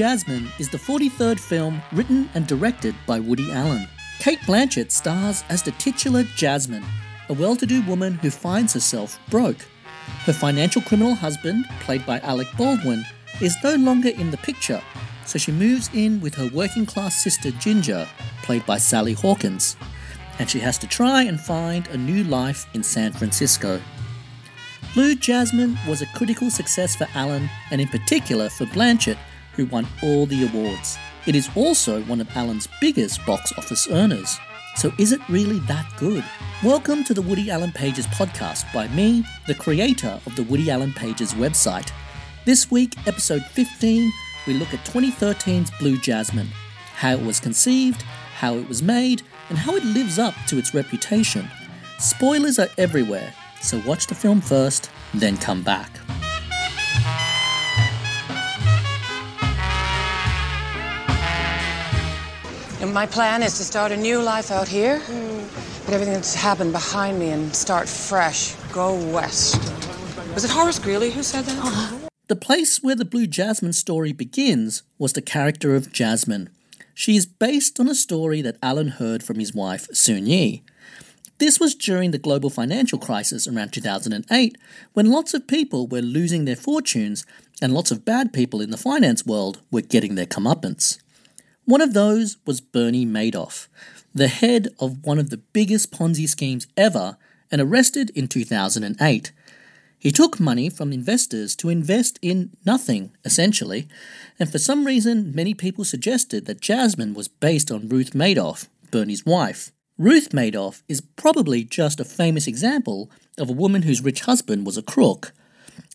Jasmine is the 43rd film written and directed by Woody Allen. Cate Blanchett stars as the titular Jasmine, a well to do woman who finds herself broke. Her financial criminal husband, played by Alec Baldwin, is no longer in the picture, so she moves in with her working class sister Ginger, played by Sally Hawkins, and she has to try and find a new life in San Francisco. Blue Jasmine was a critical success for Allen and in particular for Blanchett, who won all the awards. It is also one of Allen's biggest box office earners. So is it really that good? Welcome to the Woody Allen Pages podcast by me, the creator of the Woody Allen Pages website. This week, episode 15, we look at 2013's Blue Jasmine, how it was conceived, how it was made, and how it lives up to its reputation. Spoilers are everywhere, so watch the film first, then come back. My plan is to start a new life out here, mm. everything that's happened behind me and start fresh, go west. Was it Horace Greeley who said that? The place where the Blue Jasmine story begins was the character of Jasmine. She is based on a story that Allen heard from his wife, Soon Yi. This was during the global financial crisis around 2008, when lots of people were losing their fortunes and lots of bad people in the finance world were getting their comeuppance. One of those was Bernie Madoff, the head of one of the biggest Ponzi schemes ever and arrested in 2008. He took money from investors to invest in nothing, essentially, and for some reason, many people suggested that Jasmine was based on Ruth Madoff, Bernie's wife. Ruth Madoff is probably just a famous example of a woman whose rich husband was a crook.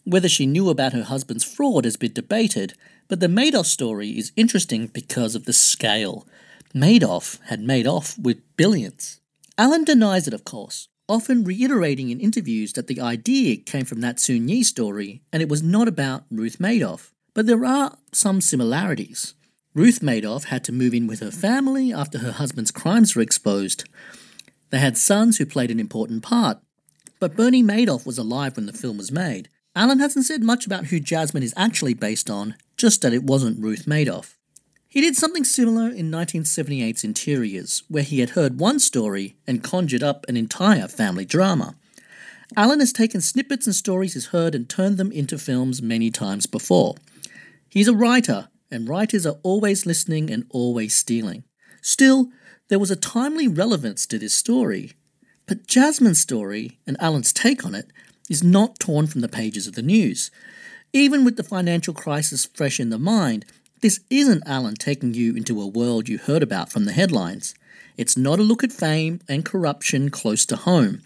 Whether she knew about her husband's fraud has been debated, but the Madoff story is interesting because of the scale. Madoff had made off with billions. Allen denies it, of course, often reiterating in interviews that the idea came from that Soon Yi story and it was not about Ruth Madoff. But there are some similarities. Ruth Madoff had to move in with her family after her husband's crimes were exposed. They had sons who played an important part. But Bernie Madoff was alive when the film was made. Allen hasn't said much about who Jasmine is actually based on, just that it wasn't Ruth Madoff. He did something similar in 1978's Interiors, where he had heard one story and conjured up an entire family drama. Allen has taken snippets and stories he's heard and turned them into films many times before. He's a writer and writers are always listening and always stealing. Still, there was a timely relevance to this story. But Jasmine's story, and Allen's take on it, is not torn from the pages of the news. Even with the financial crisis fresh in the mind, this isn't Allen taking you into a world you heard about from the headlines. It's not a look at fame and corruption close to home.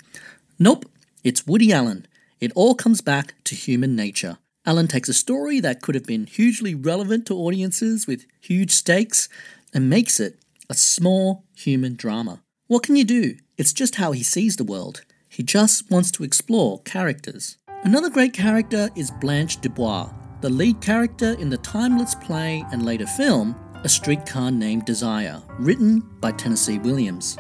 Nope, it's Woody Allen. It all comes back to human nature. Allen takes a story that could have been hugely relevant to audiences with huge stakes and makes it a small human drama. What can you do? It's just how he sees the world. He just wants to explore characters. Another great character is Blanche Dubois, the lead character in the timeless play and later film, A Streetcar Named Desire, written by Tennessee Williams.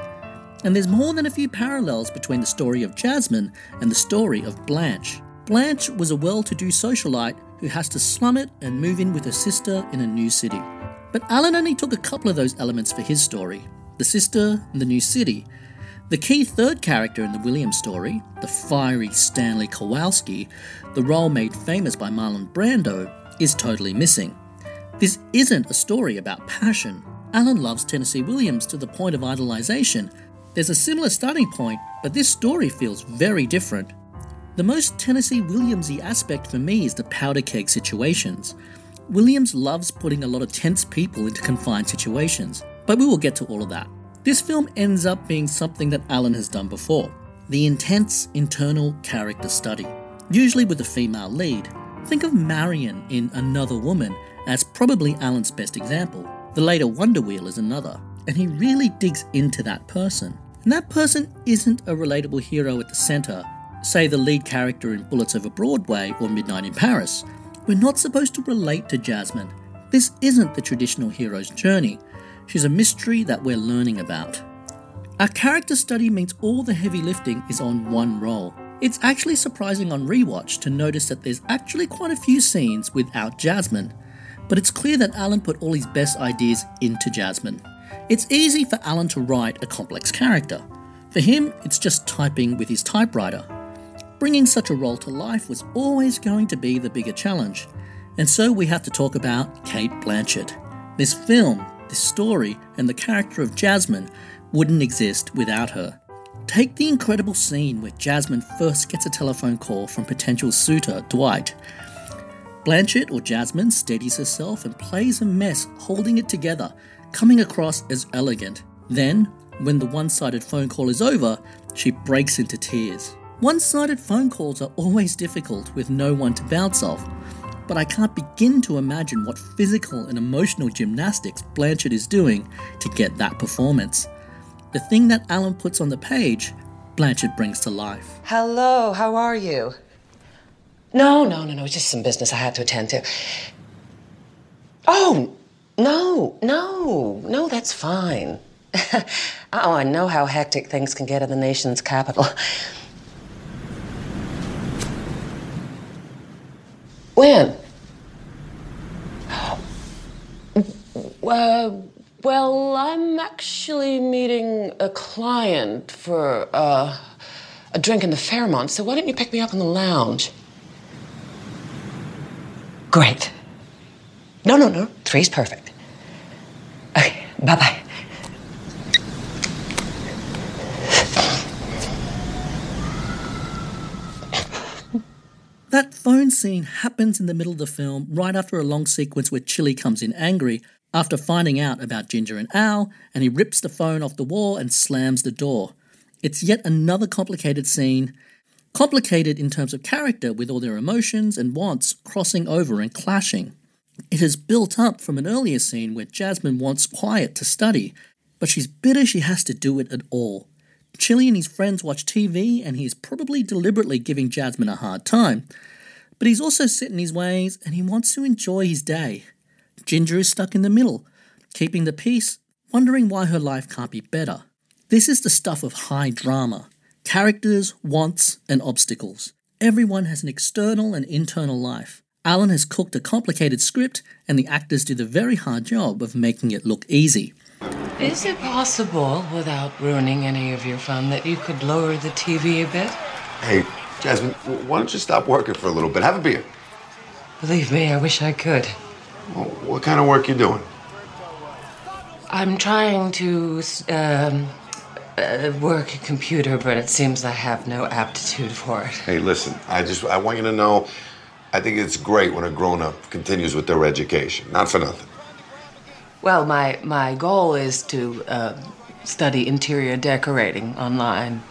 And there's more than a few parallels between the story of Jasmine and the story of Blanche. Blanche was a well to do socialite who has to slum it and move in with her sister in a new city. But Allen only took a couple of those elements for his story the sister and the new city. The key third character in the Williams story, the fiery Stanley Kowalski, the role made famous by Marlon Brando, is totally missing. This isn't a story about passion. Allen loves Tennessee Williams to the point of idolization. There's a similar starting point, but this story feels very different. The most Tennessee Williamsy aspect for me is the powder keg situations. Williams loves putting a lot of tense people into confined situations, but we will get to all of that. This film ends up being something that Allen has done before the intense internal character study, usually with a female lead. Think of Marion in Another Woman as probably Allen's best example. The later Wonder Wheel is another, and he really digs into that person. And that person isn't a relatable hero at the center say the lead character in Bullets Over Broadway or Midnight in Paris, we're not supposed to relate to Jasmine. This isn't the traditional hero's journey. She's a mystery that we're learning about. Our character study means all the heavy lifting is on one role. It's actually surprising on rewatch to notice that there's actually quite a few scenes without Jasmine. But it's clear that Allen put all his best ideas into Jasmine. It's easy for Allen to write a complex character. For him, it's just typing with his typewriter. Bringing such a role to life was always going to be the bigger challenge. And so we have to talk about Cate Blanchett. This film, this story, and the character of Jasmine wouldn't exist without her. Take the incredible scene where Jasmine first gets a telephone call from potential suitor Dwight. Blanchett or Jasmine steadies herself and plays a mess holding it together, coming across as elegant. Then, when the one sided phone call is over, she breaks into tears. One sided phone calls are always difficult with no one to bounce off, but I can't begin to imagine what physical and emotional gymnastics Blanchett is doing to get that performance. The thing that Allen puts on the page, Blanchett brings to life. Hello, how are you? No, no, no, no, it's just some business I had to attend to. Oh, no, no, no, that's fine. oh, I know how hectic things can get in the nation's capital. When? Uh, well, I'm actually meeting a client for uh, a drink in the Fairmont, so why don't you pick me up in the lounge? Great. No, no, no. Three's perfect. Okay, bye bye. That phone scene happens in the middle of the film, right after a long sequence where Chili comes in angry after finding out about Ginger and Al, and he rips the phone off the wall and slams the door. It's yet another complicated scene, complicated in terms of character with all their emotions and wants crossing over and clashing. It has built up from an earlier scene where Jasmine wants quiet to study, but she's bitter she has to do it at all. Chili and his friends watch TV, and he is probably deliberately giving Jasmine a hard time. But he's also set in his ways, and he wants to enjoy his day. Ginger is stuck in the middle, keeping the peace, wondering why her life can't be better. This is the stuff of high drama characters, wants, and obstacles. Everyone has an external and internal life. Allen has cooked a complicated script, and the actors do the very hard job of making it look easy. Is it possible, without ruining any of your fun, that you could lower the TV a bit? Hey, Jasmine, why don't you stop working for a little bit? Have a beer. Believe me, I wish I could. Well, what kind of work you doing? I'm trying to um, uh, work a computer, but it seems I have no aptitude for it. Hey, listen, I just I want you to know, I think it's great when a grown-up continues with their education. Not for nothing. Well, my my goal is to uh, study interior decorating online.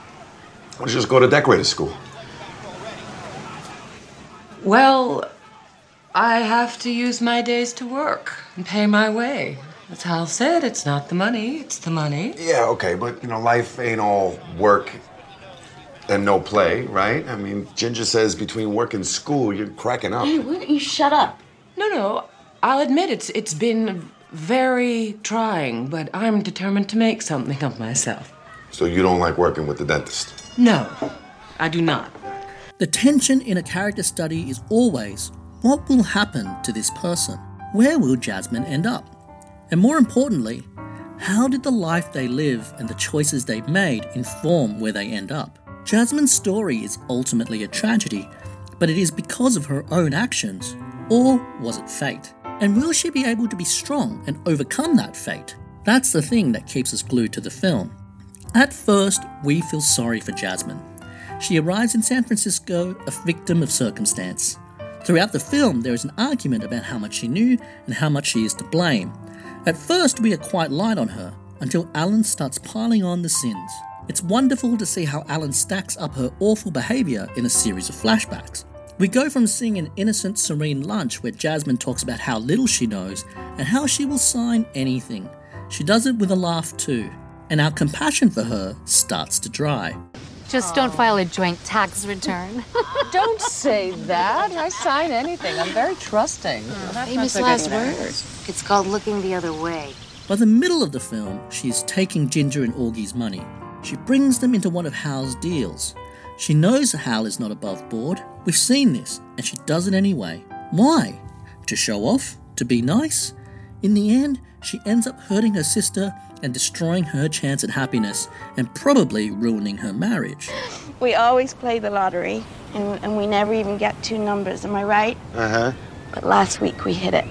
Why don't just go to decorator school? Well, I have to use my days to work and pay my way. As Hal said, it's not the money, it's the money. Yeah, okay, but you know, life ain't all work and no play, right? I mean, Ginger says between work and school, you're cracking up. Hey, why don't you shut up? No, no, I'll admit it's it's been very trying, but I'm determined to make something of myself. So you don't like working with the dentist? No, I do not. The tension in a character study is always what will happen to this person? Where will Jasmine end up? And more importantly, how did the life they live and the choices they've made inform where they end up? Jasmine's story is ultimately a tragedy, but it is because of her own actions, or was it fate? And will she be able to be strong and overcome that fate? That's the thing that keeps us glued to the film. At first, we feel sorry for Jasmine. She arrives in San Francisco a victim of circumstance. Throughout the film, there is an argument about how much she knew and how much she is to blame. At first, we are quite light on her until Allen starts piling on the sins. It's wonderful to see how Allen stacks up her awful behaviour in a series of flashbacks. We go from seeing an innocent, serene lunch where Jasmine talks about how little she knows and how she will sign anything. She does it with a laugh too, and our compassion for her starts to dry. Just don't file a joint tax return. Don't say that. I sign anything. I'm very trusting. Famous last words. It's called looking the other way. By the middle of the film, she is taking Ginger and Augie's money. She brings them into one of Hal's deals. She knows Hal is not above board. We've seen this, and she does it anyway. Why? To show off? to be nice? In the end, she ends up hurting her sister and destroying her chance at happiness and probably ruining her marriage. We always play the lottery, and, and we never even get two numbers. Am I right? Uh huh. But last week we hit it.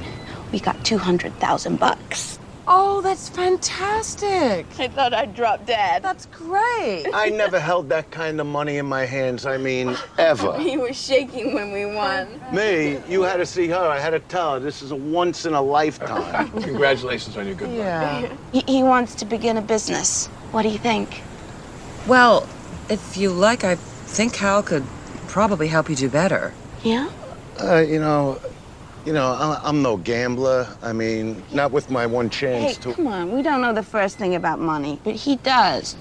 We got two hundred thousand bucks. Oh, that's fantastic. I thought I'd drop dead. That's great. I never held that kind of money in my hands. I mean, ever. He was shaking when we won. Me, you had to see her. I had to tell her this is a once in a lifetime. Congratulations on your good luck. Yeah. He, he wants to begin a business. What do you think? Well, if you like, I think Hal could probably help you do better. Yeah? Uh, you know, you know, I- I'm no gambler. I mean, not with my one Hey, chance to. come on. We don't know the first thing about money, but he does.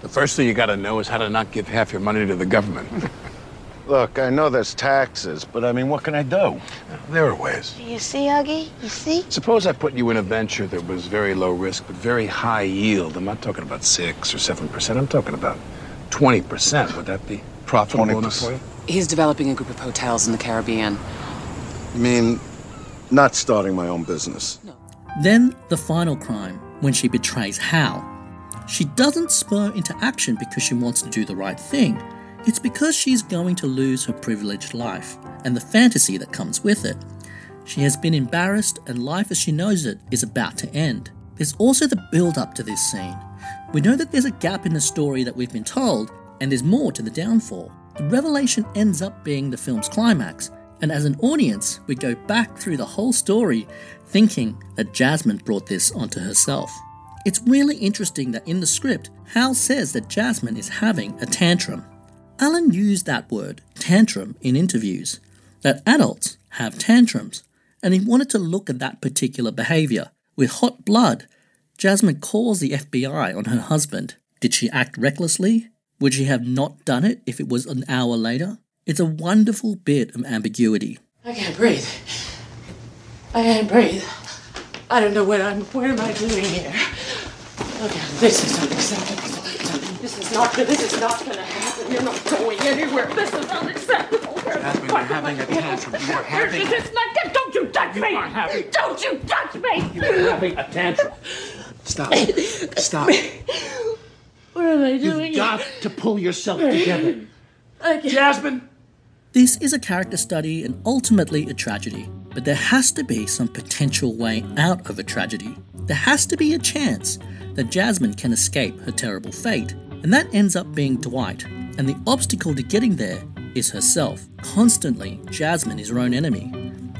The first thing you got to know is how to not give half your money to the government. Look, I know there's taxes, but I mean, what can I do? there are ways. You see, Augie? You see? Suppose I put you in a venture that was very low risk but very high yield. I'm not talking about six or seven percent. I'm talking about twenty percent. Would that be profitable enough for you? He's developing a group of hotels in the Caribbean. I mean, not starting my own business. Then the final crime, when she betrays Hal. She doesn't spur into action because she wants to do the right thing. It's because she's going to lose her privileged life and the fantasy that comes with it. She has been embarrassed, and life as she knows it is about to end. There's also the build up to this scene. We know that there's a gap in the story that we've been told, and there's more to the downfall. The revelation ends up being the film's climax, and as an audience, we go back through the whole story thinking that Jasmine brought this onto herself. It's really interesting that in the script, Hal says that Jasmine is having a tantrum. Allen used that word, tantrum, in interviews, that adults have tantrums, and he wanted to look at that particular behavior. With hot blood, Jasmine calls the FBI on her husband. Did she act recklessly? Would she have not done it if it was an hour later? It's a wonderful bit of ambiguity. I can't breathe. I can't breathe. I don't know what I'm. What am I doing here? Okay, this is unacceptable. This is not. This is not going to happen. You're not going anywhere. This is unacceptable. Jasmine, you're having a tantrum. You are having, This is not. Don't you touch me! Don't you touch me! you're having a tantrum. Stop. Stop. What am I doing? You've got to pull yourself together. I can't. Jasmine! This is a character study and ultimately a tragedy, but there has to be some potential way out of a tragedy. There has to be a chance that Jasmine can escape her terrible fate, and that ends up being Dwight, and the obstacle to getting there is herself. Constantly, Jasmine is her own enemy.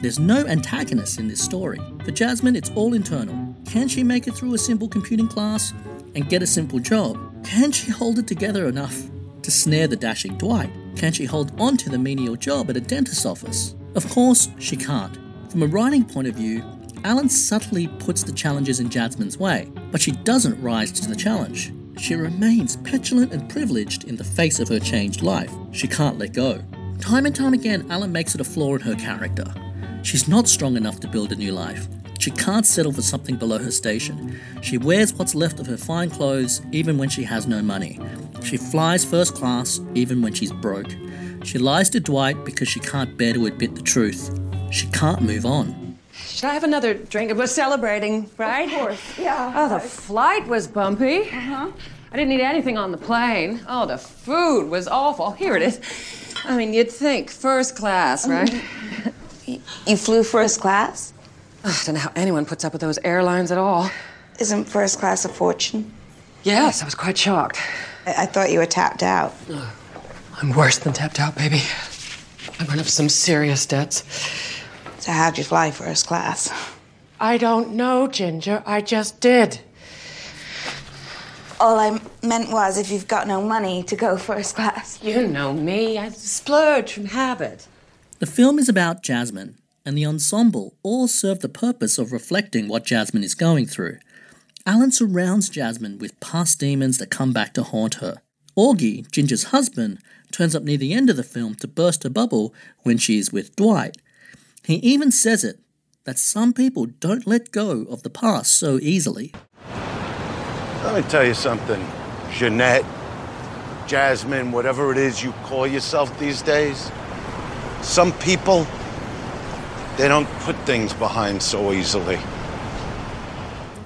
There's no antagonist in this story. For Jasmine, it's all internal. Can she make it through a simple computing class and get a simple job? Can she hold it together enough to snare the dashing Dwight? Can she hold on to the menial job at a dentist's office? Of course, she can't. From a writing point of view, Allen subtly puts the challenges in Jasmine's way, but she doesn't rise to the challenge. She remains petulant and privileged in the face of her changed life. She can't let go. Time and time again, Allen makes it a flaw in her character. She's not strong enough to build a new life. She can't settle for something below her station. She wears what's left of her fine clothes even when she has no money. She flies first class even when she's broke. She lies to Dwight because she can't bear to admit the truth. She can't move on. Should I have another drink? We're celebrating, right? Of course, yeah. Oh, the flight was bumpy. Uh-huh. I didn't eat anything on the plane. Oh, the food was awful. Here it is. I mean, you'd think first class, right? You flew first class? I don't know how anyone puts up with those airlines at all. Isn't first class a fortune? Yes, I was quite shocked. I, I thought you were tapped out. I'm worse than tapped out, baby. I run up some serious debts. So how'd you fly first class? I don't know, Ginger. I just did. All I meant was if you've got no money to go first class. You know me. I splurge from habit. The film is about Jasmine, and the ensemble all serve the purpose of reflecting what Jasmine is going through. Allen surrounds Jasmine with past demons that come back to haunt her. Augie, Ginger's husband, turns up near the end of the film to burst a bubble when she is with Dwight. He even says it that some people don't let go of the past so easily. Let me tell you something, Jeanette, Jasmine, whatever it is you call yourself these days. Some people, They don't put things behind so easily.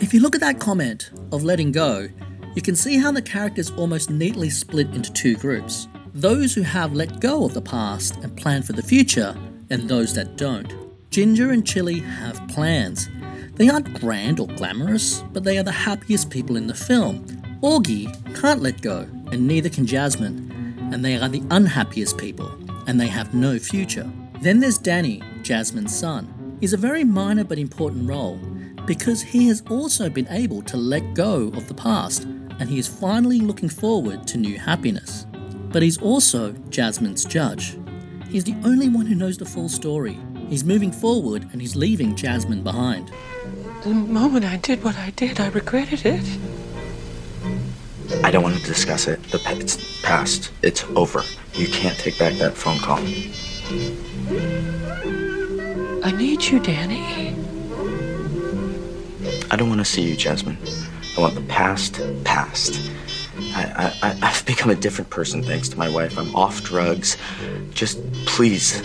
If you look at that comment of letting go, you can see how the characters almost neatly split into two groups those who have let go of the past and plan for the future, and those that don't. Ginger and Chili have plans. They aren't grand or glamorous, but they are the happiest people in the film. Augie can't let go, and neither can Jasmine, and they are the unhappiest people, and they have no future. Then there's Danny, Jasmine's son. He's a very minor but important role because he has also been able to let go of the past and he is finally looking forward to new happiness. But he's also Jasmine's judge. He's the only one who knows the full story. He's moving forward and he's leaving Jasmine behind. The moment I did what I did, I regretted it. I don't want to discuss it. The it's past. It's over. You can't take back that phone call. I need you, Danny. I don't want to see you, Jasmine. I want the past past. I, I, I've become a different person thanks to my wife. I'm off drugs. Just please,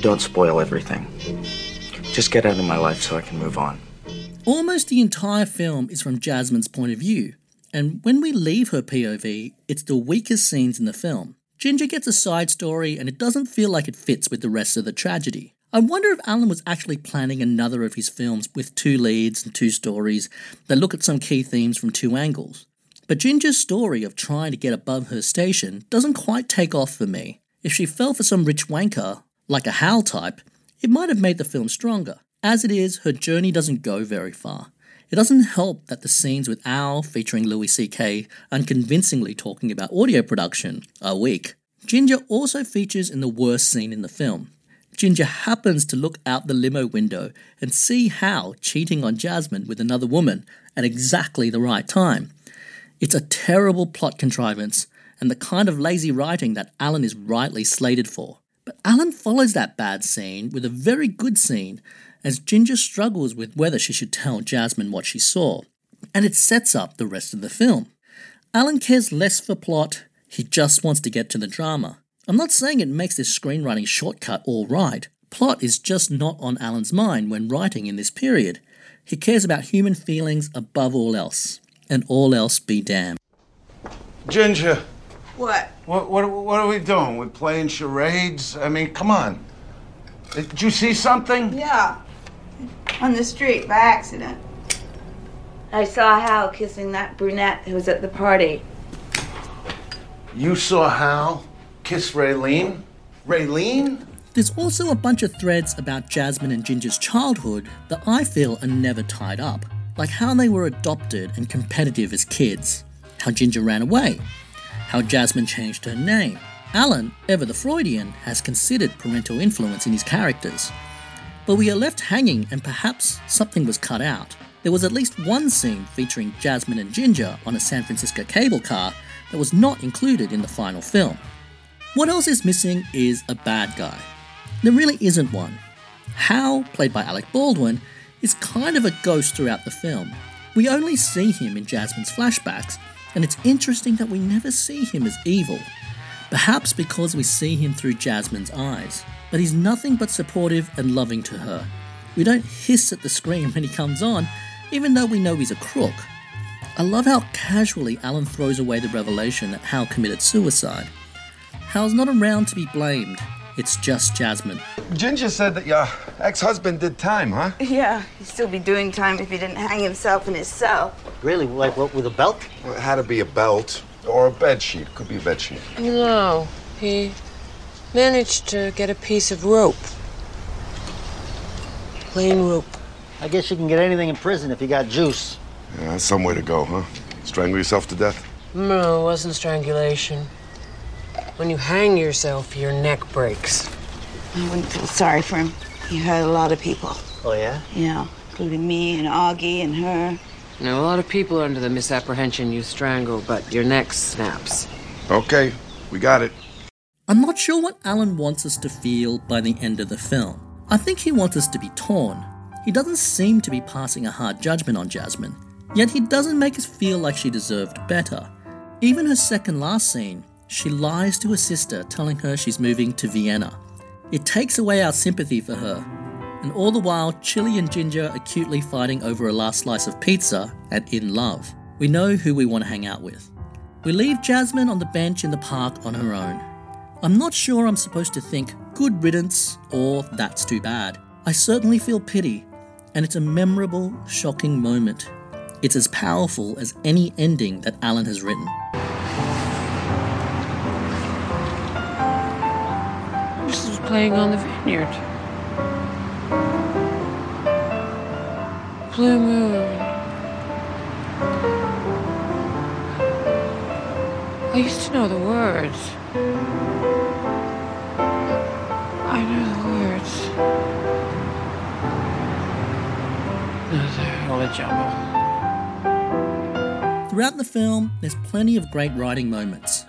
don't spoil everything. Just get out of my life so I can move on. Almost the entire film is from Jasmine's point of view, and when we leave her POV, it's the weakest scenes in the film. Ginger gets a side story, and it doesn't feel like it fits with the rest of the tragedy. I wonder if Allen was actually planning another of his films with two leads and two stories that look at some key themes from two angles. But Ginger's story of trying to get above her station doesn't quite take off for me. If she fell for some rich wanker, like a Hal type, it might have made the film stronger. As it is, her journey doesn't go very far. It doesn't help that the scenes with Al featuring Louis C.K. unconvincingly talking about audio production are weak. Ginger also features in the worst scene in the film. Ginger happens to look out the limo window and see Hal cheating on Jasmine with another woman at exactly the right time. It's a terrible plot contrivance and the kind of lazy writing that Allen is rightly slated for. But Allen follows that bad scene with a very good scene as Ginger struggles with whether she should tell Jasmine what she saw, and it sets up the rest of the film. Allen cares less for plot, he just wants to get to the drama. I'm not saying it makes this screenwriting shortcut all right. Plot is just not on Allen's mind when writing in this period. He cares about human feelings above all else, and all else be damned. Ginger, What? what, what, what are we doing? We're playing charades? I mean, come on. Did you see something? Yeah. On the street by accident. I saw Hal kissing that brunette who was at the party. You saw Hal kiss Raylene? Raylene? There's also a bunch of threads about Jasmine and Ginger's childhood that I feel are never tied up, like how they were adopted and competitive as kids, how Ginger ran away, how Jasmine changed her name. Allen, ever the Freudian, has considered parental influence in his characters. But we are left hanging, and perhaps something was cut out. There was at least one scene featuring Jasmine and Ginger on a San Francisco cable car that was not included in the final film. What else is missing is a bad guy. There really isn't one. Hal, played by Alec Baldwin, is kind of a ghost throughout the film. We only see him in Jasmine's flashbacks, and it's interesting that we never see him as evil. Perhaps because we see him through Jasmine's eyes. But he's nothing but supportive and loving to her. We don't hiss at the screen when he comes on, even though we know he's a crook. I love how casually Allen throws away the revelation that Hal committed suicide. Hal's not around to be blamed, it's just Jasmine. Ginger said that your ex-husband did time, huh? Yeah, he'd still be doing time if he didn't hang himself in his cell. Really? Like what, with a belt? Well, it had to be a belt or a bed sheet. Could be a bed sheet. No, he managed to get a piece of rope. Plain rope. I guess you can get anything in prison if you got juice. Yeah, that's some way to go, huh? Strangle yourself to death? No, it wasn't strangulation. When you hang yourself, your neck breaks. I wouldn't feel sorry for him. He hurt a lot of people. Oh, yeah? Yeah, including me and Augie and her. You know, a lot of people are under the misapprehension you strangle, but your neck snaps. Okay, we got it. I'm not sure what Allen wants us to feel by the end of the film. I think he wants us to be torn. He doesn't seem to be passing a hard judgment on Jasmine, yet he doesn't make us feel like she deserved better. Even her second last scene, she lies to her sister, telling her she's moving to Vienna. It takes away our sympathy for her. and all the while, Chili and Ginger are cutely fighting over a last slice of pizza and in love. We know who we want to hang out with. We leave Jasmine on the bench in the park on her own. I'm not sure I'm supposed to think good riddance or that's too bad. I certainly feel pity, and it's a memorable, shocking moment. It's as powerful as any ending that Allen has written. Playing on the vineyard. Blue moon. I used to know the words. I know the words. Jumble. Throughout the film, there's plenty of great writing moments.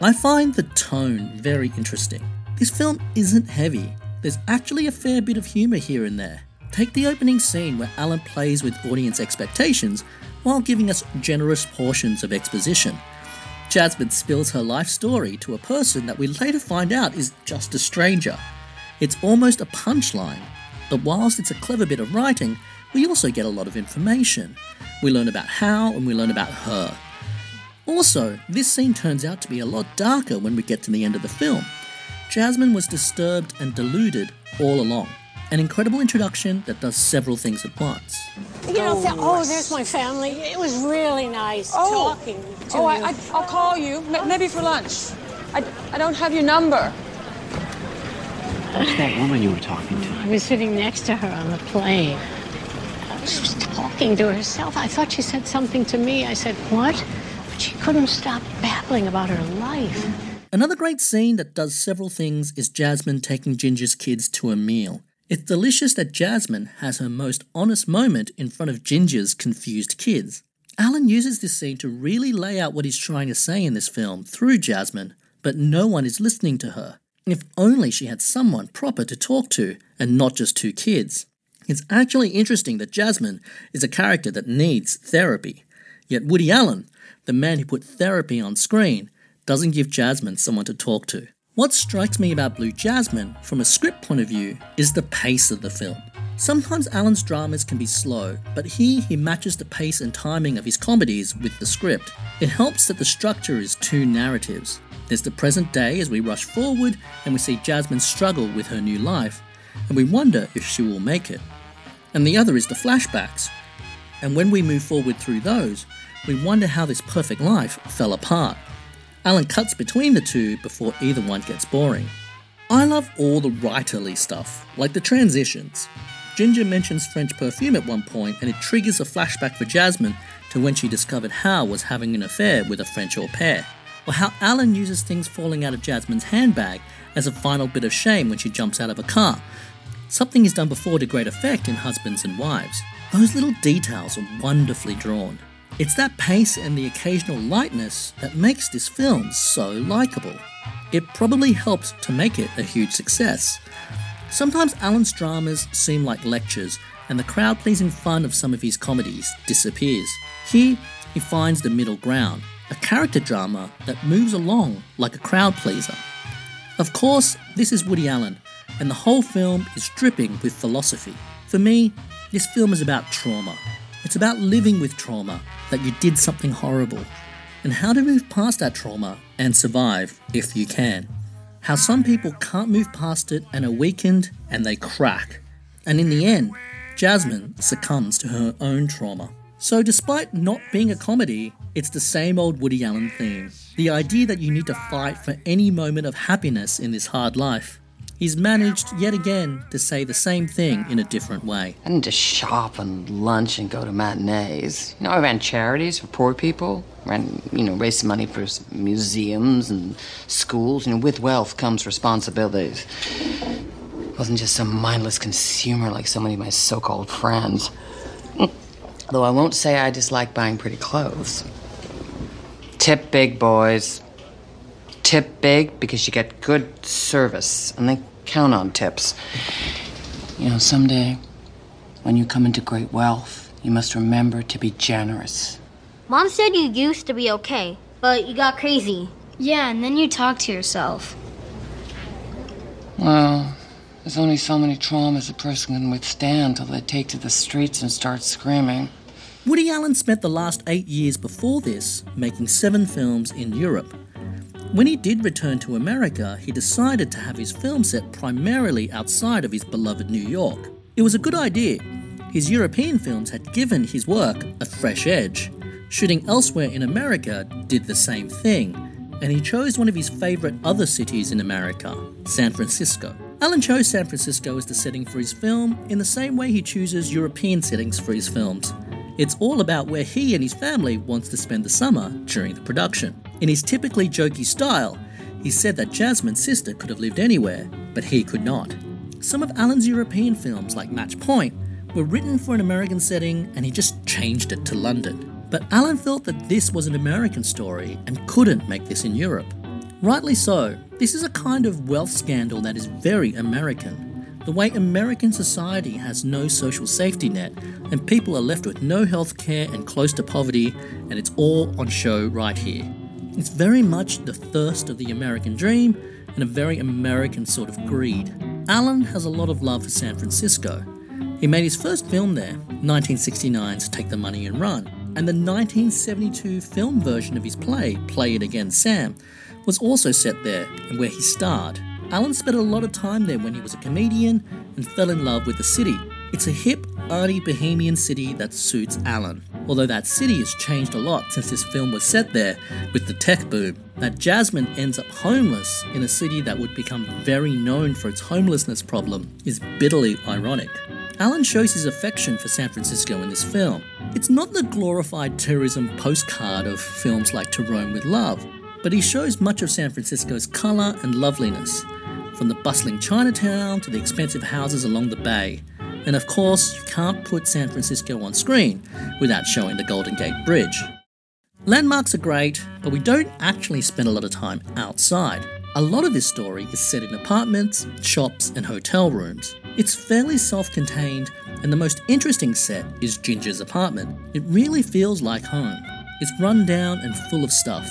I find the tone very interesting. This film isn't heavy, there's actually a fair bit of humour here and there. Take the opening scene where Allen plays with audience expectations while giving us generous portions of exposition. Jasmine spills her life story to a person that we later find out is just a stranger. It's almost a punchline, but whilst it's a clever bit of writing, we also get a lot of information. We learn about how and we learn about her. Also, this scene turns out to be a lot darker when we get to the end of the film. Jasmine was disturbed and deluded all along. An incredible introduction that does several things at once. You know, th- oh, oh there's my family. It was really nice Oh. talking to Oh, you. I, I, I'll call you. M- maybe for lunch. I, I don't have your number. Who's that woman you were talking to? I was sitting next to her on the plane. She was talking to herself. I thought she said something to me. I said, What? But she couldn't stop babbling about her life. Another great scene that does several things is Jasmine taking Ginger's kids to a meal. It's delicious that Jasmine has her most honest moment in front of Ginger's confused kids. Allen uses this scene to really lay out what he's trying to say in this film through Jasmine, but no one is listening to her. If only she had someone proper to talk to and not just two kids. It's actually interesting that Jasmine is a character that needs therapy. Yet Woody Allen, the man who put therapy on screen, doesn't give Jasmine someone to talk to. What strikes me about Blue Jasmine, from a script point of view, is the pace of the film. Sometimes Allen's dramas can be slow, but here he matches the pace and timing of his comedies with the script. It helps that the structure is two narratives. There's the present day as we rush forward and we see Jasmine struggle with her new life, and we wonder if she will make it. And the other is the flashbacks. And when we move forward through those, we wonder how this perfect life fell apart. Allen cuts between the two before either one gets boring. I love all the writerly stuff, like the transitions. Ginger mentions French perfume at one point, and it triggers a flashback for Jasmine to when she discovered Hal was having an affair with a French au pair. Or how Allen uses things falling out of Jasmine's handbag as a final bit of shame when she jumps out of a car. Something is done before to great effect in Husbands and Wives. Those little details are wonderfully drawn. It's that pace and the occasional lightness that makes this film so likable. It probably helped to make it a huge success. Sometimes Allen's dramas seem like lectures, and the crowd pleasing fun of some of his comedies disappears. Here, he finds the middle ground, a character drama that moves along like a crowd pleaser. Of course, this is Woody Allen, and the whole film is dripping with philosophy. For me, this film is about trauma. It's about living with trauma, that you did something horrible, and how to move past that trauma and survive if you can. How some people can't move past it and are weakened and they crack. And in the end, Jasmine succumbs to her own trauma. So, despite not being a comedy, it's the same old Woody Allen theme the idea that you need to fight for any moment of happiness in this hard life. He's managed yet again to say the same thing in a different way. I didn't just shop and lunch and go to matinees. You know, I ran charities for poor people, ran, you know, raised money for museums and schools. You know, with wealth comes responsibilities. I wasn't just some mindless consumer like so many of my so called friends. Though I won't say I dislike buying pretty clothes. Tip big, boys. Tip big because you get good service and they count on tips. You know, someday, when you come into great wealth, you must remember to be generous. Mom said you used to be okay, but you got crazy. Yeah, and then you talk to yourself. Well, There's only so many traumas a person can withstand till they take to the streets and start screaming. Woody Allen spent the last eight years before this making seven films in Europe. When he did return to America, he decided to have his film set primarily outside of his beloved New York. It was a good idea. His European films had given his work a fresh edge. Shooting elsewhere in America did the same thing, and he chose one of his favourite other cities in America, San Francisco. Allen chose San Francisco as the setting for his film in the same way he chooses European settings for his films. It's all about where he and his family wants to spend the summer during the production. In his typically jokey style, he said that Jasmine's sister could have lived anywhere, but he could not. Some of Allen's European films, like Match Point, were written for an American setting and he just changed it to London. But Allen felt that this was an American story and couldn't make this in Europe. Rightly so, this is a kind of wealth scandal that is very American. The way American society has no social safety net, and people are left with no health care and close to poverty, and it's all on show right here. It's very much the thirst of the American dream and a very American sort of greed. Allen has a lot of love for San Francisco. He made his first film there, 1969's Take the Money and Run, and the 1972 film version of his play, Play It Again Sam, was also set there and where he starred. Allen spent a lot of time there when he was a comedian and fell in love with the city. It's a hip, arty, bohemian city that suits Allen. Although that city has changed a lot since this film was set there with the tech boom. That Jasmine ends up homeless in a city that would become very known for its homelessness problem is bitterly ironic. Allen shows his affection for San Francisco in this film. It's not the glorified tourism postcard of films like To Rome with Love, but he shows much of San Francisco's colour and loveliness, from the bustling Chinatown to the expensive houses along the bay. And of course, you can't put San Francisco on screen without showing the Golden Gate Bridge. Landmarks are great, but we don't actually spend a lot of time outside. A lot of this story is set in apartments, shops, and hotel rooms. It's fairly self contained, and the most interesting set is Ginger's apartment. It really feels like home. It's run down and full of stuff,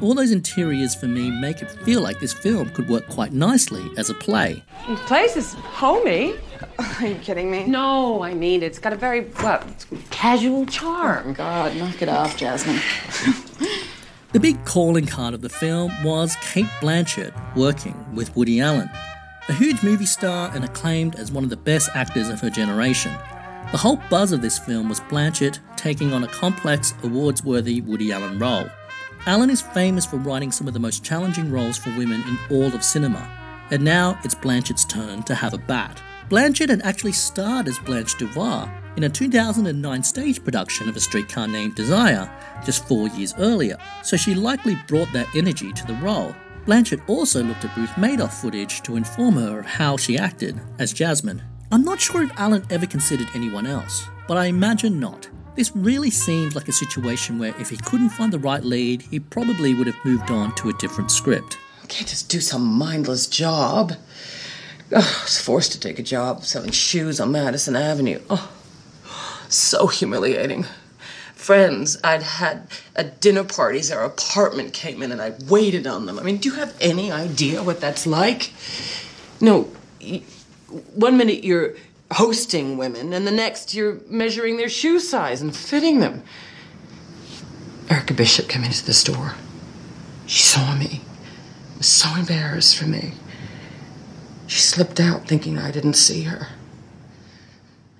all those interiors for me make it feel like this film could work quite nicely as a play. The place is homey. Are you kidding me? No, I mean, it's got a very, well, casual charm. Oh, God, knock it off, Jasmine. the big calling card of the film was Cate Blanchett working with Woody Allen, a huge movie star and acclaimed as one of the best actors of her generation. The whole buzz of this film was Blanchett taking on a complex, awards worthy Woody Allen role. Allen is famous for writing some of the most challenging roles for women in all of cinema, and now it's Blanchett's turn to have a bat. Blanchett had actually starred as Blanche Dubois in a 2009 stage production of A Streetcar Named Desire just four years earlier, so she likely brought that energy to the role. Blanchett also looked at Ruth Madoff footage to inform her of how she acted as Jasmine. I'm not sure if Allen ever considered anyone else, but I imagine not. This really seemed like a situation where if he couldn't find the right lead, he probably would have moved on to a different script. I can't just do some mindless job. Oh, I was forced to take a job selling shoes on Madison Avenue. Oh, so humiliating. Friends I'd had at dinner parties, our apartment came in and I waited on them. I mean, do you have any idea what that's like? No, one minute you're hosting women, and the next you're measuring their shoe size and fitting them. Erica Bishop came into the store. She saw me, was so embarrassed for me. She slipped out thinking I didn't see her.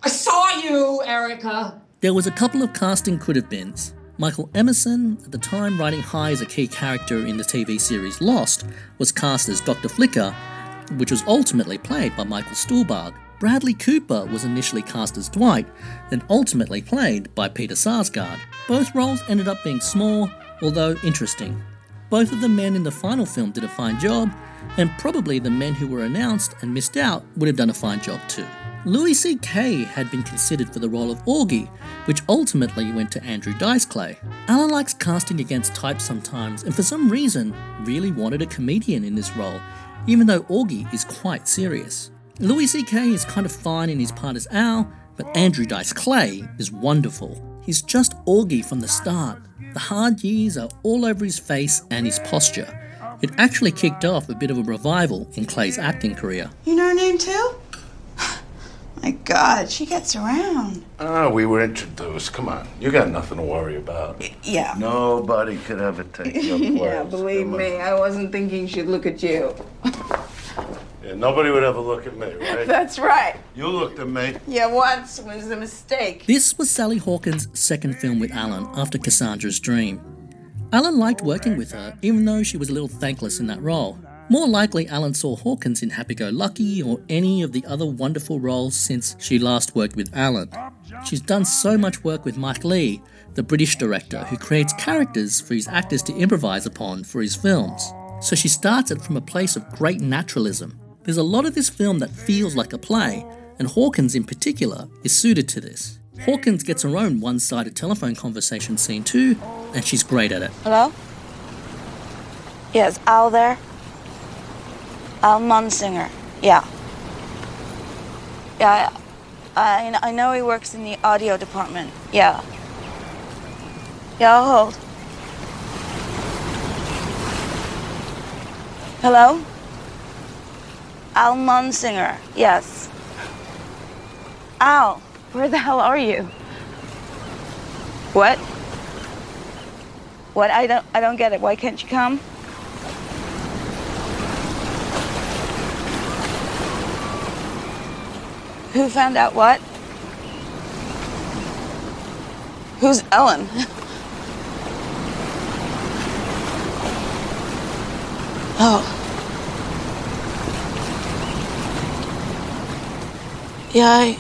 I saw you, Erica! There was a couple of casting could have beens. Michael Emerson, at the time writing high as a key character in the TV series Lost, was cast as Dr. Flicker, which was ultimately played by Michael Stuhlbarg. Bradley Cooper was initially cast as Dwight, then ultimately played by Peter Sarsgaard. Both roles ended up being small, although interesting. Both of the men in the final film did a fine job, and probably the men who were announced and missed out would have done a fine job too. Louis C.K. had been considered for the role of Augie, which ultimately went to Andrew Dice Clay. Allen likes casting against type sometimes, and for some reason, really wanted a comedian in this role, even though Augie is quite serious. Louis C.K. is kind of fine in his part as Al, but Andrew Dice Clay is wonderful. He's just Augie from the start. The hard years are all over his face and his posture. It actually kicked off a bit of a revival in Clay's acting career. You know her name too? My God, she gets around. Ah, we were introduced. Come on. You got nothing to worry about. Yeah. Nobody could ever take your place. yeah, believe Come on. me, I wasn't thinking she'd look at you. Yeah, nobody would ever look at me, right? That's right. You looked at me. Yeah, once was a mistake. This was Sally Hawkins' second film with Allen after Cassandra's Dream. Allen liked working with her, even though she was a little thankless in that role. More likely, Allen saw Hawkins in Happy Go Lucky or any of the other wonderful roles since she last worked with Allen. She's done so much work with Mike Leigh, the British director who creates characters for his actors to improvise upon for his films. So she starts it from a place of great naturalism. There's a lot of this film that feels like a play, and Hawkins in particular is suited to this. Hawkins gets her own one sided telephone conversation scene too, and she's great at it. Hello? Yes, Al there? Al Munsinger. Yeah. Yeah, I, I, I know he works in the audio department. Yeah. Yeah, I'll hold. Hello? Al Munsinger. Yes. Al, where the hell are you? What? What? I don't I don't get it. Why can't you come? Who found out what? Who's Ellen? oh. Yeah, I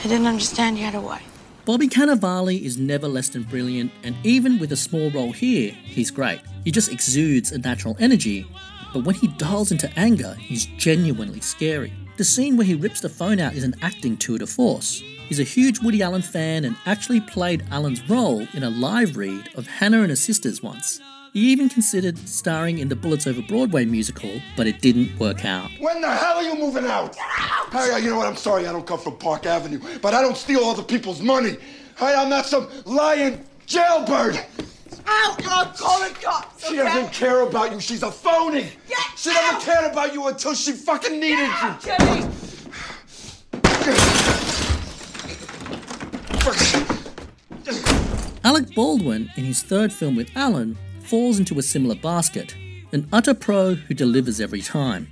I didn't understand you had a. Bobby Cannavale is never less than brilliant, and even with a small role here, he's great. He just exudes a natural energy, but when he dials into anger, he's genuinely scary. The scene where he rips the phone out is an acting tour de force. He's a huge Woody Allen fan and actually played Allen's role in a live read of Hannah and her sisters once. He even considered starring in the Bullets Over Broadway musical, but it didn't work out. When the hell are you moving out? Hey, you know what? I'm sorry I don't come from Park Avenue, but I don't steal other people's money. Hey, I'm not some lying jailbird. Ow! God, call the cops, She doesn't care about you. She's a phony. she never cared about you until she fucking needed you. Jimmy! Alec Baldwin, in his third film with Allen, falls into a similar basket an utter pro who delivers every time.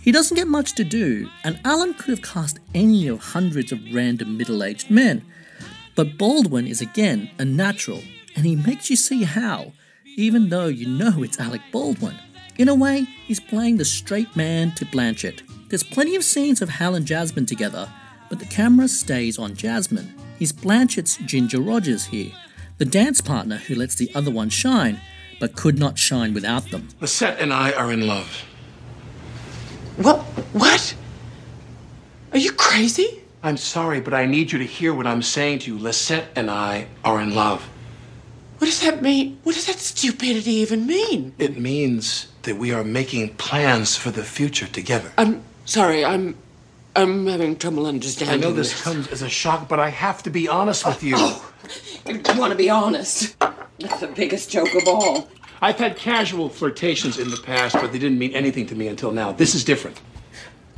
He doesn't get much to do, and Allen could have cast any of hundreds of random middle aged men. But Baldwin is again a natural, and he makes you see how, even though you know it's Alec Baldwin. In a way, he's playing the straight man to Blanchett. There's plenty of scenes of Hal and Jasmine together, but the camera stays on Jasmine. He's Blanchett's Ginger Rogers here, the dance partner who lets the other one shine, but could not shine without them. Lisette and I are in love. What? What? Are you crazy? I'm sorry, but I need you to hear what I'm saying to you. Lisette and I are in love. What does that mean? What does that stupidity even mean? It means that we are making plans for the future together. I'm sorry, I'm I'm having trouble understanding. I know this comes as a shock, but I have to be honest with you. You want to be honest? That's the biggest joke of all. I've had casual flirtations in the past, but they didn't mean anything to me until now. This is different.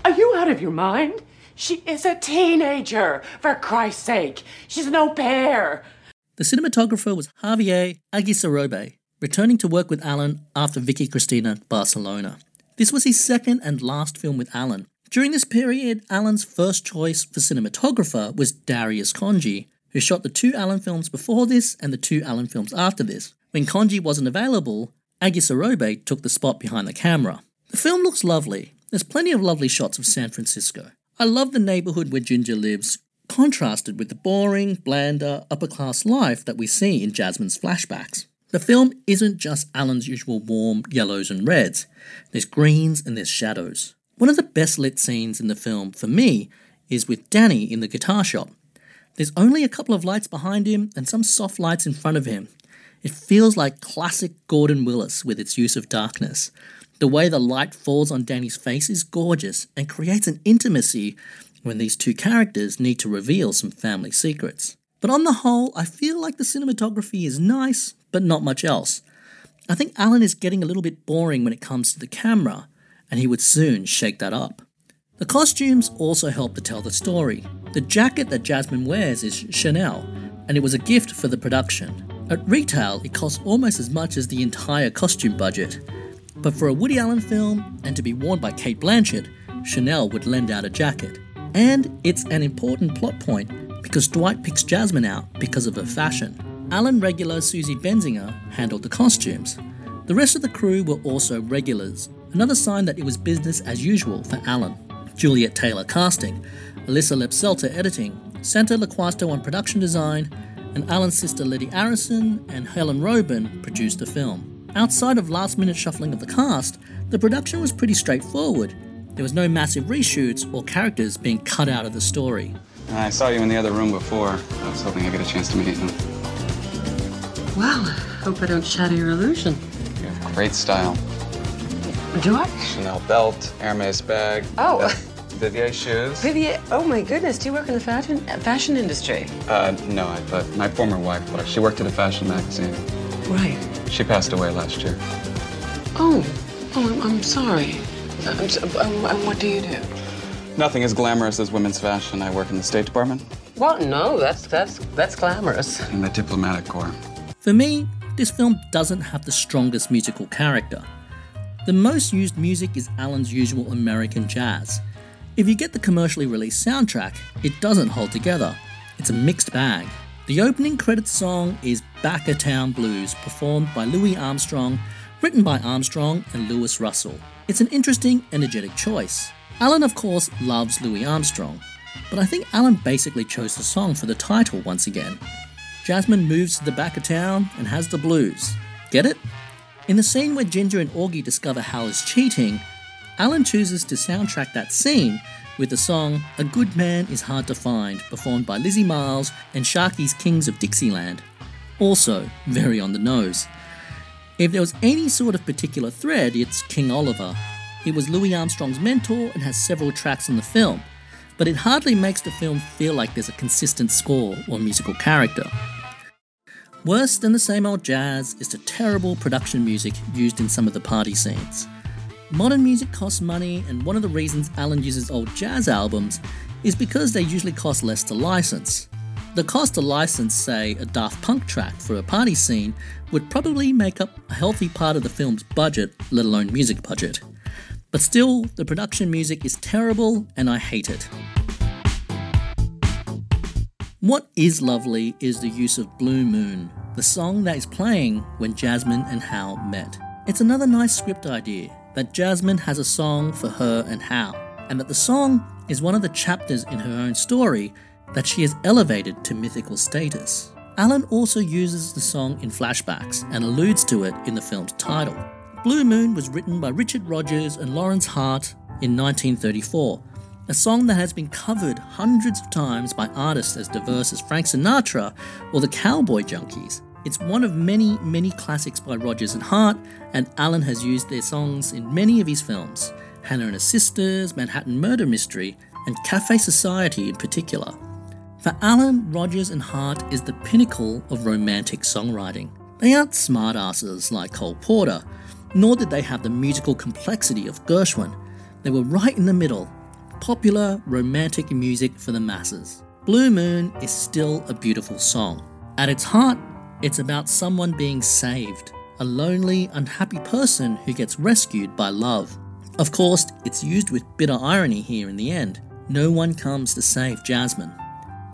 Are you out of your mind? She is a teenager, for Christ's sake. She's no au pair. The cinematographer was Javier Aguirresarobe, returning to work with Allen after Vicky Cristina Barcelona. This was his second and last film with Allen. During this period, Allen's first choice for cinematographer was Darius Khondji, who shot the two Allen films before this and the two Allen films after this. When Conji wasn't available, Aguirresarobe took the spot behind the camera. The film looks lovely. There's plenty of lovely shots of San Francisco. I love the neighborhood where Ginger lives, contrasted with the boring, blander, upper class life that we see in Jasmine's flashbacks. The film isn't just Allen's usual warm yellows and reds, there's greens and there's shadows. One of the best lit scenes in the film, for me, is with Danny in the guitar shop. There's only a couple of lights behind him and some soft lights in front of him. It feels like classic Gordon Willis with its use of darkness. The way the light falls on Danny's face is gorgeous and creates an intimacy when these two characters need to reveal some family secrets. But on the whole, I feel like the cinematography is nice, but not much else. I think Allen is getting a little bit boring when it comes to the camera, and he would soon shake that up. The costumes also help to tell the story. The jacket that Jasmine wears is Chanel, and it was a gift for the production. At retail, it costs almost as much as the entire costume budget. But for a Woody Allen film, and to be worn by Cate Blanchett, Chanel would lend out a jacket. And it's an important plot point because Dwight picks Jasmine out because of her fashion. Allen regular Suzy Benzinger handled the costumes. The rest of the crew were also regulars, another sign that it was business as usual for Allen. Juliet Taylor casting, Alisa Lepselter editing, Santo Loquasto on production design, and Allen's sister Letty Aronson and Helen Robin produced the film. Outside of last minute shuffling of the cast, the production was pretty straightforward. There was no massive reshoots or characters being cut out of the story. I saw you in the other room before. I was hoping I get a chance to meet you. Well, hope I don't shatter your illusion. You have great style. Do I? Chanel belt, Hermes bag. Oh. uh, Vivier shoes. Vivian, oh my goodness, do you work in the fashion fashion industry? Uh, no, I, but my former wife was. She worked at a fashion magazine. Right. She passed away last year. Oh, oh, I'm, I'm sorry. I'm, so- um, um, what do you do? Nothing as glamorous as women's fashion. I work in the State Department Well, no, that's that's that's glamorous. in the diplomatic corps. For me, this film doesn't have the strongest musical character. The most used music is Allen's usual American jazz. If you get the commercially released soundtrack, it doesn't hold together. It's a mixed bag. The opening credits song is Back a Town Blues, performed by Louis Armstrong, written by Armstrong and Luis Russell. It's an interesting, energetic choice. Allen, of course, loves Louis Armstrong, but I think Allen basically chose the song for the title once again. Jasmine moves to the back of town and has the blues. Get it? In the scene where Ginger and Augie discover Hal is cheating, Allen chooses to soundtrack that scene with the song A Good Man is Hard to Find, performed by Lizzie Miles and Sharkey's Kings of Dixieland. Also, very on the nose. If there was any sort of particular thread, it's King Oliver. It was Louis Armstrong's mentor and has several tracks in the film, but it hardly makes the film feel like there's a consistent score or musical character. Worse than the same old jazz is the terrible production music used in some of the party scenes. Modern music costs money, and one of the reasons Allen uses old jazz albums is because they usually cost less to license. The cost to license, say, a Daft Punk track for a party scene would probably make up a healthy part of the film's budget, let alone music budget. But still, the production music is terrible and I hate it. What is lovely is the use of Blue Moon, the song that is playing when Jasmine and Hal met. It's another nice script idea that Jasmine has a song for her and Hal, and that the song is one of the chapters in her own story that she has elevated to mythical status. Allen also uses the song in flashbacks and alludes to it in the film's title. Blue Moon was written by Richard Rodgers and Lawrence Hart in 1934, a song that has been covered hundreds of times by artists as diverse as Frank Sinatra or the Cowboy Junkies. It's one of many, many classics by Rodgers and Hart, and Allen has used their songs in many of his films Hannah and Her Sisters, Manhattan Murder Mystery, and Cafe Society in particular. For Allen, Rodgers and Hart is the pinnacle of romantic songwriting. They aren't smartasses like Cole Porter, nor did they have the musical complexity of Gershwin. They were right in the middle popular romantic music for the masses. Blue Moon is still a beautiful song. At its heart, it's about someone being saved, a lonely, unhappy person who gets rescued by love. Of course, it's used with bitter irony here in the end. No one comes to save Jasmine.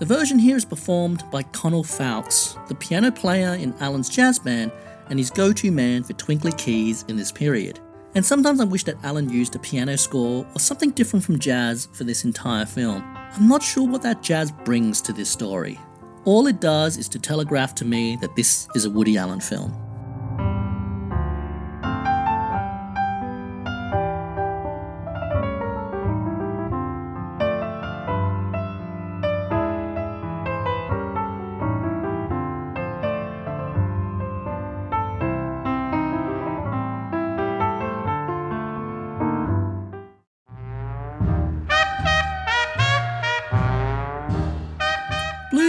The version here is performed by Conal Fowkes, the piano player in Allen's jazz band and his go to man for twinkly keys in this period. And sometimes I wish that Allen used a piano score or something different from jazz for this entire film. I'm not sure what that jazz brings to this story. All it does is to telegraph to me that this is a Woody Allen film.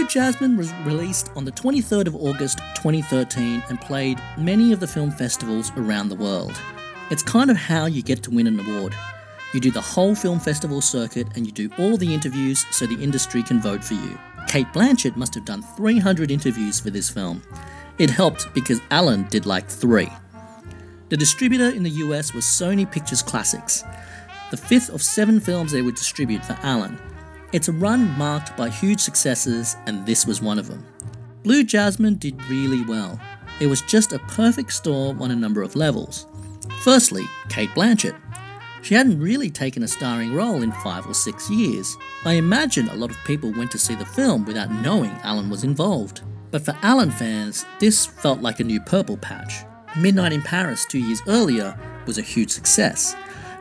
Jasmine was released on the 23rd of August 2013 and played many of the film festivals around the world. It's kind of how you get to win an award. You do the whole film festival circuit and you do all the interviews so the industry can vote for you. Cate Blanchett must have done 300 interviews for this film. It helped because Allen did like three. The distributor in the US was Sony Pictures Classics, the fifth of seven films they would distribute for Allen. It's a run marked by huge successes, and this was one of them. Blue Jasmine did really well. It was just a perfect storm on a number of levels. Firstly, Cate Blanchett. She hadn't really taken a starring role in five or six years. I imagine a lot of people went to see the film without knowing Allen was involved. But for Allen fans, this felt like a new purple patch. Midnight in Paris two years earlier was a huge success.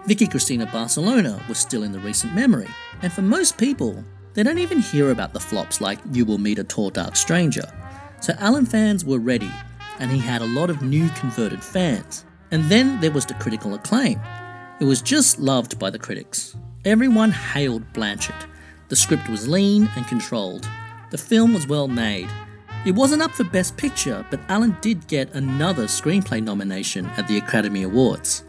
Vicky Cristina Barcelona was still in the recent memory, and for most people, they don't even hear about the flops like You Will Meet a Tall Dark Stranger. So Allen fans were ready, and he had a lot of new converted fans. And then there was the critical acclaim. It was just loved by the critics. Everyone hailed Blanchett. The script was lean and controlled. The film was well made, it wasn't up for Best Picture, but Allen did get another screenplay nomination at the Academy Awards.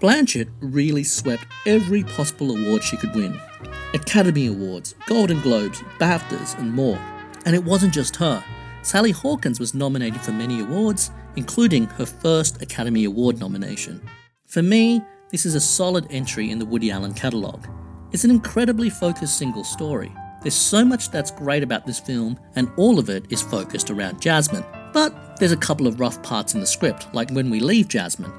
Blanchett really swept every possible award she could win Academy Awards, Golden Globes, BAFTAs, and more. And it wasn't just her. Sally Hawkins was nominated for many awards, including her first Academy Award nomination. For me, this is a solid entry in the Woody Allen catalogue. It's an incredibly focused single story. There's so much that's great about this film, and all of it is focused around Jasmine. But there's a couple of rough parts in the script, like when we leave Jasmine.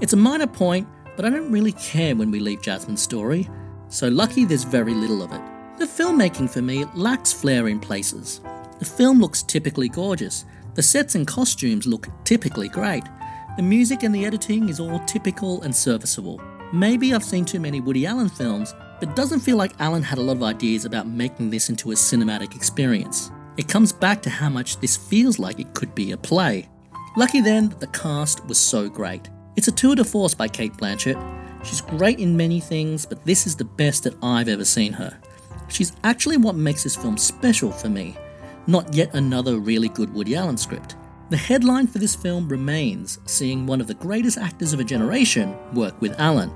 It's a minor point, but I don't really care when we leave Jasmine's story, so lucky there's very little of it. The filmmaking for me lacks flair in places. The film looks typically gorgeous, the sets and costumes look typically great, the music and the editing is all typical and serviceable. Maybe I've seen too many Woody Allen films, but doesn't feel like Allen had a lot of ideas about making this into a cinematic experience. It comes back to how much this feels like it could be a play. Lucky then that the cast was so great. It's a tour de force by Cate Blanchett. She's great in many things, but this is the best that I've ever seen her. She's actually what makes this film special for me, not yet another really good Woody Allen script. The headline for this film remains seeing one of the greatest actors of a generation work with Allen,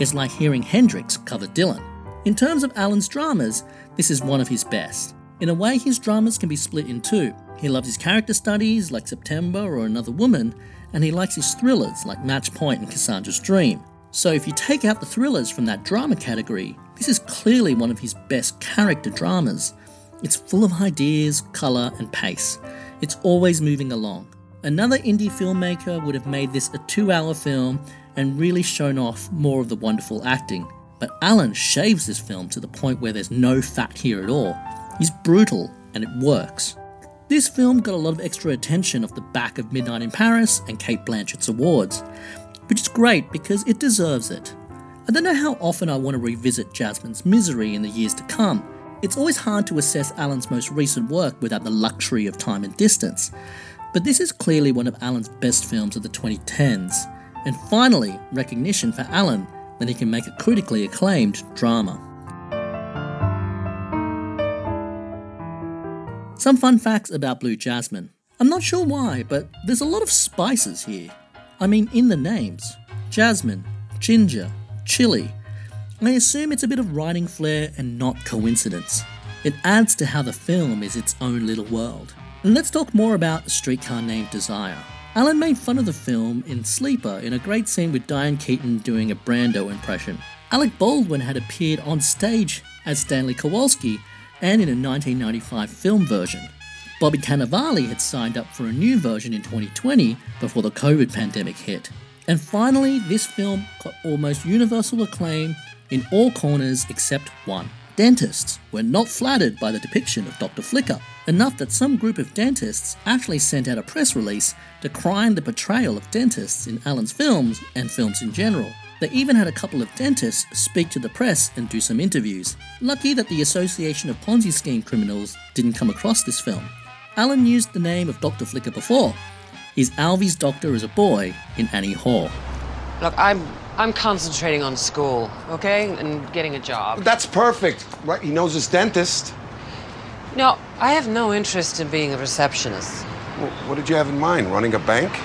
is like hearing Hendrix cover Dylan. In terms of Allen's dramas, this is one of his best. In a way, his dramas can be split in two. He loves his character studies, like September or Another Woman, and he likes his thrillers, like Match Point and Cassandra's Dream. So if you take out the thrillers from that drama category, this is clearly one of his best character dramas. It's full of ideas, colour, and pace. It's always moving along. Another indie filmmaker would have made this a two hour film and really shown off more of the wonderful acting. But Allen shaves this film to the point where there's no fat here at all. He's brutal, and it works. This film got a lot of extra attention off the back of Midnight in Paris and Cate Blanchett's awards, which is great because it deserves it. I don't know how often I want to revisit Jasmine's Misery in the years to come. It's always hard to assess Allen's most recent work without the luxury of time and distance, but this is clearly one of Allen's best films of the 2010s and finally, recognition for Allen that he can make a critically acclaimed drama. Some fun facts about Blue Jasmine. I'm not sure why, but there's a lot of spices here. I mean, in the names jasmine, ginger, chili. I assume it's a bit of writing flair and not coincidence. It adds to how the film is its own little world. And let's talk more about A Streetcar Named Desire. Allen made fun of the film in Sleeper in a great scene with Diane Keaton doing a Brando impression. Alec Baldwin had appeared on stage as Stanley Kowalski and in a 1995 film version. Bobby Cannavale had signed up for a new version in 2020 before the COVID pandemic hit. And finally, this film got almost universal acclaim in all corners except one. Dentists were not flattered by the depiction of Dr. Flicker, enough that some group of dentists actually sent out a press release decrying the portrayal of dentists in Allen's films and films in general. They even had a couple of dentists speak to the press and do some interviews. Lucky that the Association of Ponzi Scheme Criminals didn't come across this film. Allen used the name of Dr. Flicker before. He's Alvy's doctor as a boy in Annie Hall. Look, I'm I'm concentrating on school, okay? And getting a job. That's perfect, right? He knows his dentist. No, I have no interest in being a receptionist. Well, what did you have in mind? Running a bank?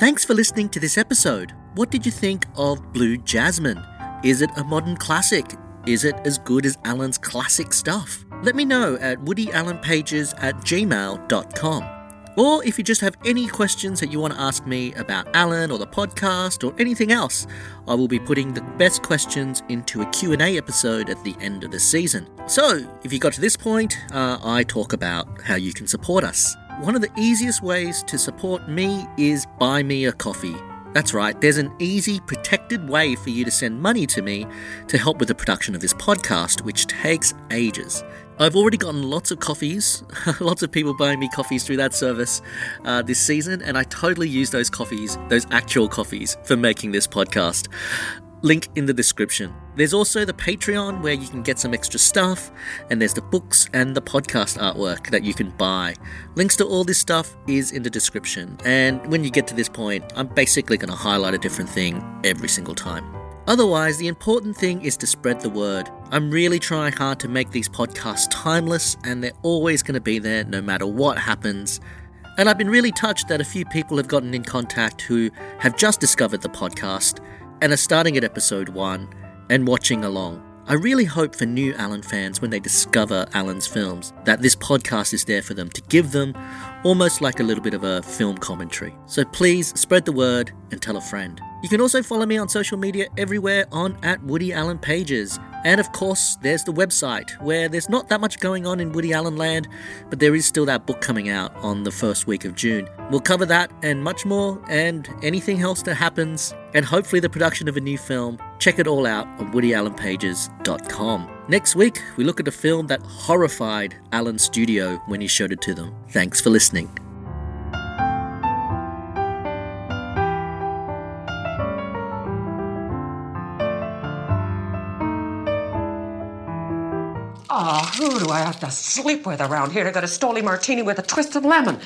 Thanks for listening to this episode. What did you think of Blue Jasmine? Is it a modern classic? Is it as good as Allen's classic stuff? Let me know at woodyallenpages at gmail.com. Or if you just have any questions that you want to ask me about Allen or the podcast or anything else, I will be putting the best questions into a Q&A episode at the end of the season. So, if you got to this point, uh, I talk about how you can support us. One of the easiest ways to support me is buy me a coffee. That's right, there's an easy, protected way for you to send money to me to help with the production of this podcast, which takes ages. I've already gotten lots of coffees, lots of people buying me coffees through that service uh, this season, and I totally use those coffees, those actual coffees, for making this podcast. Link in the description. There's also the Patreon where you can get some extra stuff, and there's the books and the podcast artwork that you can buy. Links to all this stuff is in the description, and when you get to this point, I'm basically going to highlight a different thing every single time. Otherwise, the important thing is to spread the word. I'm really trying hard to make these podcasts timeless, and they're always going to be there no matter what happens. And I've been really touched that a few people have gotten in contact who have just discovered the podcast and are starting at episode one and watching along. I really hope for new Allen fans when they discover Allen's films that this podcast is there for them to give them almost like a little bit of a film commentary. So please spread the word and tell a friend. You can also follow me on social media everywhere on at Woody Allen Pages. And of course, there's the website where there's not that much going on in Woody Allen land, but there is still that book coming out on the first week of June. We'll cover that and much more, and anything else that happens, and hopefully the production of a new film. Check it all out on WoodyAllenPages.com. Next week, we look at a film that horrified Allen's studio when he showed it to them. Thanks for listening. Oh, who do I have to sleep with around here to get a Stoli martini with a twist of lemon?